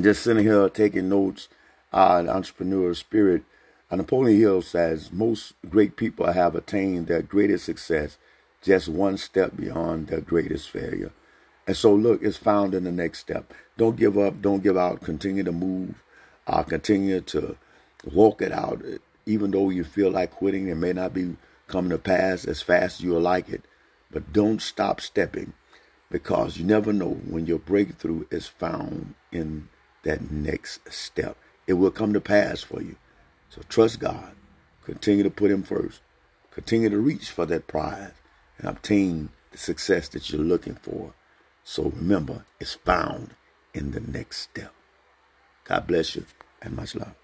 Just sitting here taking notes on entrepreneurial spirit. Napoleon Hill says most great people have attained their greatest success just one step beyond their greatest failure. And so, look, it's found in the next step. Don't give up. Don't give out. Continue to move. Uh, continue to walk it out. Even though you feel like quitting, it may not be coming to pass as fast as you'll like it. But don't stop stepping because you never know when your breakthrough is found in that next step. It will come to pass for you. So trust God. Continue to put Him first. Continue to reach for that prize and obtain the success that you're looking for. So remember, it's found in the next step. God bless you and much love.